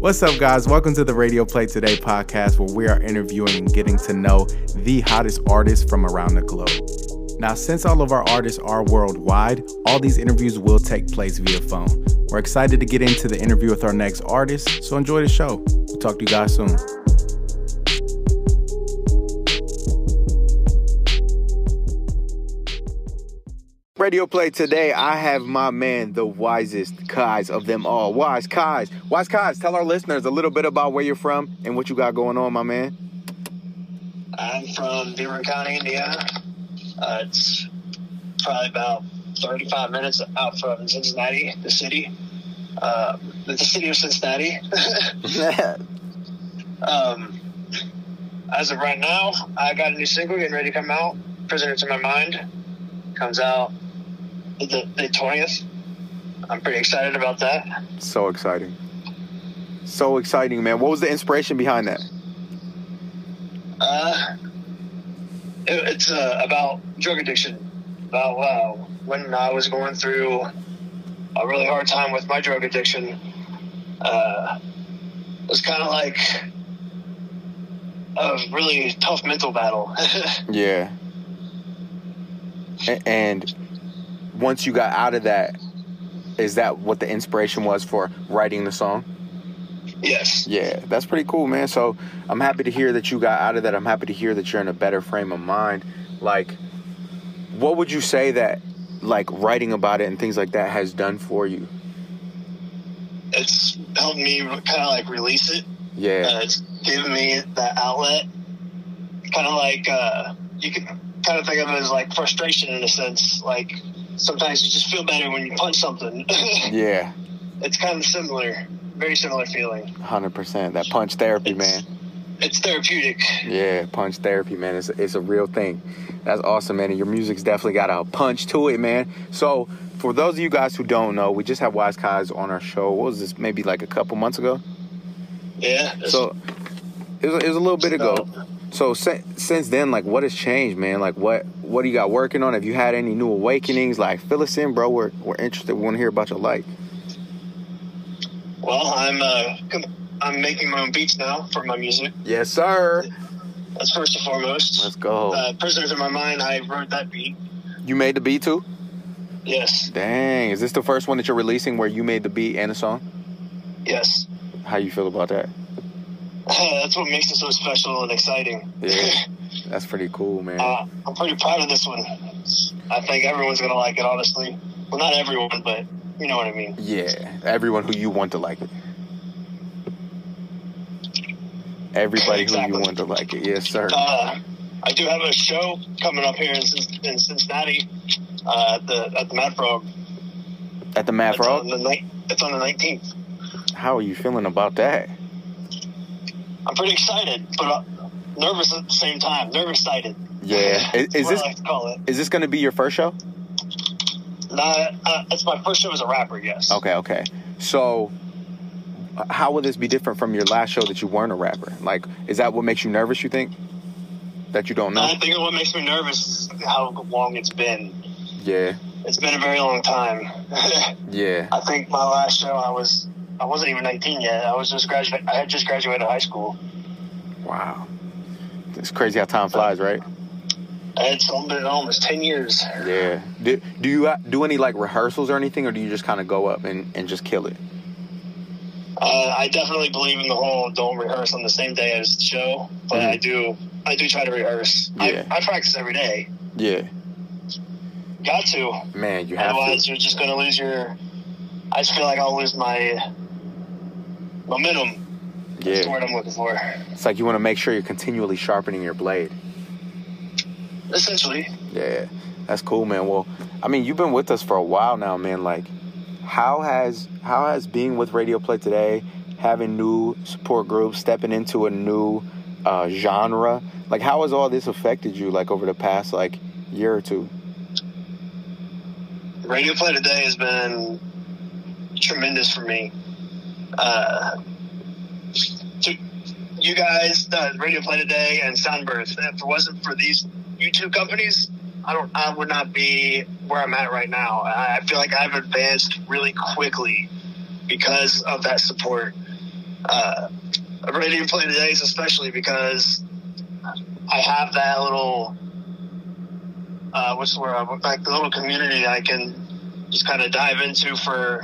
What's up, guys? Welcome to the Radio Play Today podcast, where we are interviewing and getting to know the hottest artists from around the globe. Now, since all of our artists are worldwide, all these interviews will take place via phone. We're excited to get into the interview with our next artist, so enjoy the show. We'll talk to you guys soon. Radio Play today, I have my man, the wisest Kais of them all. Wize Kaizz. Wize Kaizz, tell our listeners a little bit about where you're from and what you got going on, my man. I'm from Beaver County, Indiana. Uh, it's probably about 35 minutes out from Cincinnati, the city. Uh, the city of Cincinnati. um, as of right now, I got a new single getting ready to come out. Prisoner to My Mind comes out the, the 20th. I'm pretty excited about that. So exciting. So exciting, man. What was the inspiration behind that? Uh, it, it's uh, about drug addiction. About uh, when I was going through a really hard time with my drug addiction. Uh, it was kind of like a really tough mental battle. yeah. And once you got out of that, is that what the inspiration was for writing the song? Yes. Yeah, that's pretty cool, man. So I'm happy to hear that you got out of that. I'm happy to hear that you're in a better frame of mind. Like, what would you say that, like, writing about it and things like that has done for you? It's helped me kind of like release it. Yeah. Uh, it's given me that outlet. Kind of like, uh, you can kind of think of it as like frustration in a sense. Like, sometimes you just feel better when you punch something. yeah. It's kind of similar, very similar feeling. 100%. That punch therapy, it's, man. It's therapeutic. Yeah, punch therapy, man. It's, it's a real thing. That's awesome, man. And your music's definitely got a punch to it, man. So, for those of you guys who don't know, we just had Wize Kaizz on our show. What was this? Maybe like a couple months ago? Yeah. So, it was, it was a little bit ago. So since then, like, what has changed, man? Like, what what do you got working on? Have you had any new awakenings? Like, fill us in, bro. We're we're interested. We want to hear about your life. Well, I'm uh, I'm making my own beats now for my music. Yes, sir. That's first and foremost. Let's go. Uh, Prisoners in My Mind. I wrote that beat. You made the beat too. Yes. Dang, is this the first one that you're releasing where you made the beat and the song? Yes. How you feel about that? that's what makes it so special and exciting. Yeah, that's pretty cool, man. Uh, I'm pretty proud of this one. I think everyone's gonna like it, honestly. Well, not everyone, but you know what I mean. Yeah, everyone who you want to like it. Everybody exactly. who you want to like it, yes, sir. Uh, I do have a show coming up here in, in Cincinnati uh, at the at the Mad Frog. At the Mad Frog. It's on the, it's on the 19th. How are you feeling about that? I'm pretty excited, but uh, nervous at the same time. Nervous excited. Yeah. Is, is this like Is this going to be your first show? Nah, uh, it's my first show as a rapper. Yes. Okay. Okay. So, how will this be different from your last show that you weren't a rapper? Like, is that what makes you nervous? You think that you don't know? I think what makes me nervous is how long it's been. Yeah. It's been a very long time. yeah. I think my last show I was I wasn't even 19 yet. I was just graduate. I had just graduated high school. Wow, it's crazy how time flies, right? It's been almost 10 years. Yeah. Do, do you do any like rehearsals or anything, or do you just kind of go up and, and just kill it? Uh, I definitely believe in the whole don't rehearse on the same day as the show, but mm-hmm. I do I do try to rehearse. Yeah. I, I practice every day. Yeah. Got to. Man, you have to Otherwise, to. you're just gonna lose your. I just feel like I'll lose my momentum. Yeah. That's the word I'm looking for. It's like you want to make sure you're continually sharpening your blade. Essentially. Yeah. That's cool, man. Well, I mean, you've been with us for a while now, man. Like, how has how has being with Radio Play today, having new support groups, stepping into a new uh, genre, like, how has all this affected you, like, over the past like year or two? Radio Play today has been tremendous for me uh, to you guys, uh, Radio Play Today and Sunburst. If it wasn't for these YouTube companies, I don't, I would not be where I'm at right now. I feel like I've advanced really quickly because of that support. uh, radio play today's especially because I have that little uh, what's the word like the little community I can just kind of dive into for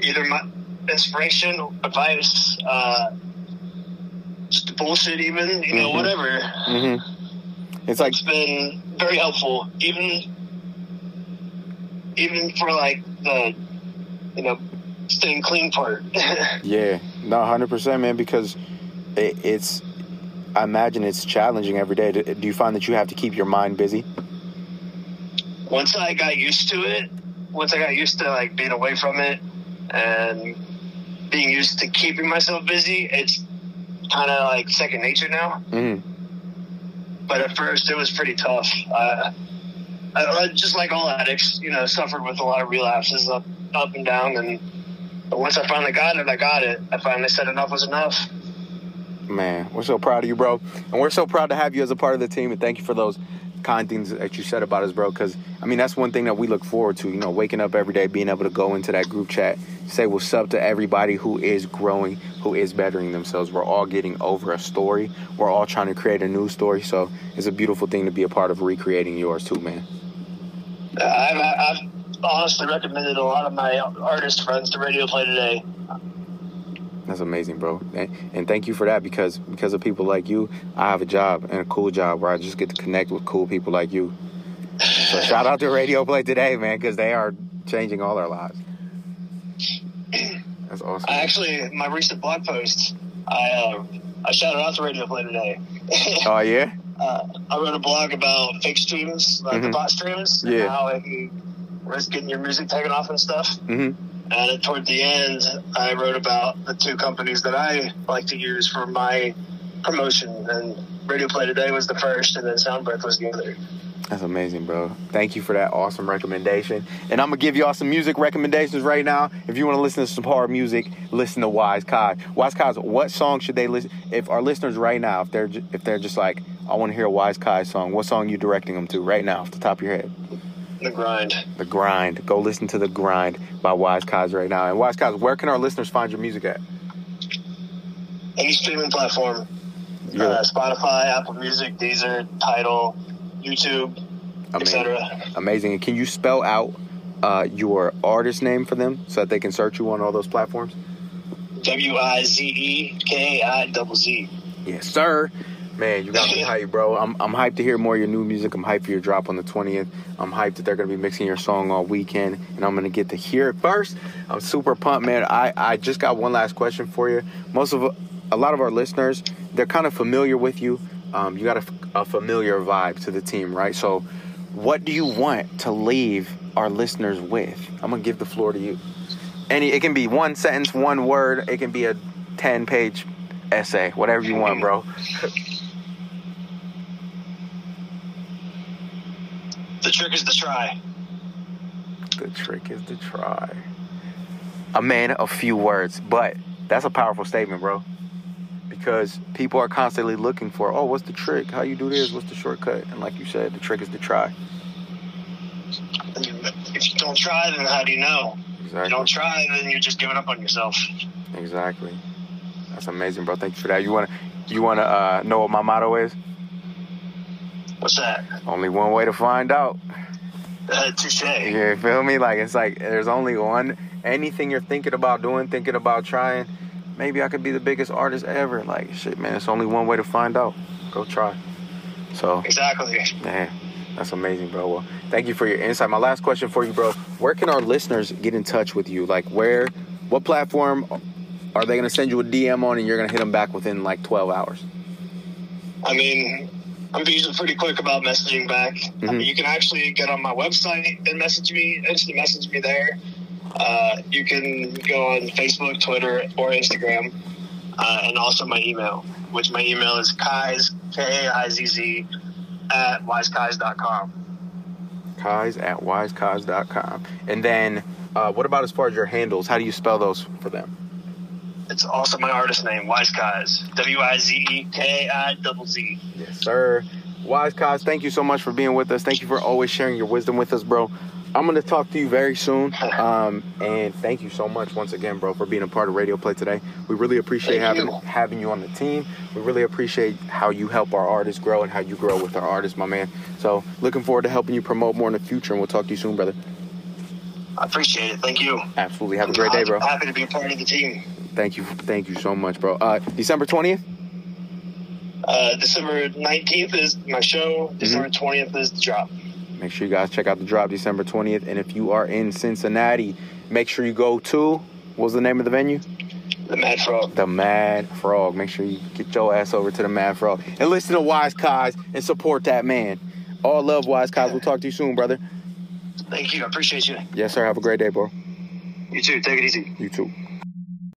either my inspiration, advice, uh, just bullshit, even you know Mhm. whatever. Mm-hmm. It's like It's been very helpful, even even for like the you know staying clean part. Yeah, no, hundred percent, man. Because it, it's, I imagine it's challenging every day. Do, do you find that you have to keep your mind busy? once I got used to it, once I got used to like being away from it and being used to keeping myself busy, it's kind of like second nature now. Mm-hmm. But at first, it was pretty tough. Uh, I, I, just like all addicts, you know, suffered with a lot of relapses up, up and down. And but once I finally got it, I got it. I finally said enough was enough. Man, we're so proud of you, bro, and we're so proud to have you as a part of the team. And thank you for those kind things that you said about us, bro. Because I mean, that's one thing that we look forward to. You know, waking up every day, being able to go into that group chat, say what's up to everybody who is growing, who is bettering themselves. We're all getting over a story. We're all trying to create a new story. So it's a beautiful thing to be a part of recreating yours too, man. I've, I've honestly recommended a lot of my artist friends to Radio Play today. That's amazing, bro. And, and thank you for that because because of people like you, I have a job and a cool job where I just get to connect with cool people like you. So shout out to Radio Play today, man, because they are changing all our lives. That's awesome. I actually, my recent blog post, I uh, I shouted out to Radio Play today. oh yeah, uh, I wrote a blog about fake streams, like the Mhm. bot streams, Yeah. and how it can risk getting your music taken off and stuff. hmm And toward the end, I wrote about the two companies that I like to use for my promotion. And Radio Play Today was the first, and then Soundbreath was the other. That's amazing, bro. Thank you for that awesome recommendation. And I'm gonna give y'all some music recommendations right now. If you want to listen to some hard music, listen to Wise Kai. Wise Kai, what song should they listen? If our listeners right now, if they're if they're just like, I want to hear a Wise Kai song, what song you directing them to right now, off the top of your head? The grind. The Grind. Go listen to The Grind by Wize Kaizz right now. And Wize Kaizz, where can our listeners find your music at? Any streaming platform. You're Uh, Spotify, Apple Music, Deezer, Tidal, YouTube, etc. amazing. And can you spell out uh, your artist name for them so that they can search you on all those platforms? W I Z E K I double Z. Yes, sir. Man, you got me hyped, bro. I'm, I'm hyped to hear more of your new music. I'm hyped for your drop on the 20th. I'm hyped that they're going to be mixing your song all weekend, and I'm going to get to hear it first. I'm super pumped, man. I, I just got one last question for you. Most of a lot of our listeners, they're kind of familiar with you. Um, you got a, a familiar vibe to the team, right? So, what do you want to leave our listeners with? I'm going to give the floor to you. Any, it can be one sentence, one word. It can be a 10 page essay, whatever you want, bro. The trick is to try. The trick is to try. A man, a few words, but that's a powerful statement, bro. Because people are constantly looking for, oh, what's the trick? How you do this? What's the shortcut? And like you said, the trick is to try. If you don't try, then how do you know? If you don't try, then you're just giving up on yourself. Exactly. That's amazing, bro. Thank you for that. You wanna, you wanna uh, know what my motto is? What's that? Only one way to find out. Uh, touche. You feel me? Like it's like there's only one. Anything you're thinking about doing, thinking about trying, maybe I could be the biggest artist ever. Like shit, man. It's only one way to find out. Go try. So, Exactly. man, that's amazing, bro. Well, thank you for your insight. My last question for you, bro. Where can our listeners get in touch with you? Like, where, what platform are they gonna send you a DM on, and you're gonna hit them back within like 12 hours? I mean, I'm usually pretty quick about messaging back. I Mhm. mean, you can actually get on my website and message me, instant message me there. Uh, you can go on Facebook, Twitter, or Instagram, uh, and also my email, which my email is kaizz, K-A-I-Z-Z, at wizekaizz.com. Kaizz at wizekaizz.com. And then, uh, what about as far as your handles? How do you spell those for them? It's also my artist name, Wize Kaizz, E W-I-Z-E-K-I-Z-Z. Yes, sir. Wize Kaizz, thank you so much for being with us. Thank you for always sharing your wisdom with us, bro. I'm gonna talk to you very soon. Um, and thank you so much once again, bro, for being a part of Radio Play today. We really appreciate Thank having you. having you on the team. We really appreciate how you help our artists grow and how you grow with our artists, my man. So looking forward to helping you promote more in the future, and we'll talk to you soon, brother. I appreciate it. Thank you. Absolutely. Have a great day, bro. Happy to be a part of the team. Thank you. Thank you so much, bro. Uh, December 20th. Uh, December 19th is my show. Mm-hmm. December 20th is the drop. Make sure you guys check out the drop December 20th. And if you are in Cincinnati, make sure you go to what's the name of the venue? The Mad Frog. The Mad Frog. Make sure you get your ass over to the Mad Frog and listen to Wize Kaizz and support that man. All love, Wize Kaizz. We'll talk to you soon, brother. Thank you. I appreciate you. Yes, sir. Have a great day, bro. You too. Take it easy. You too.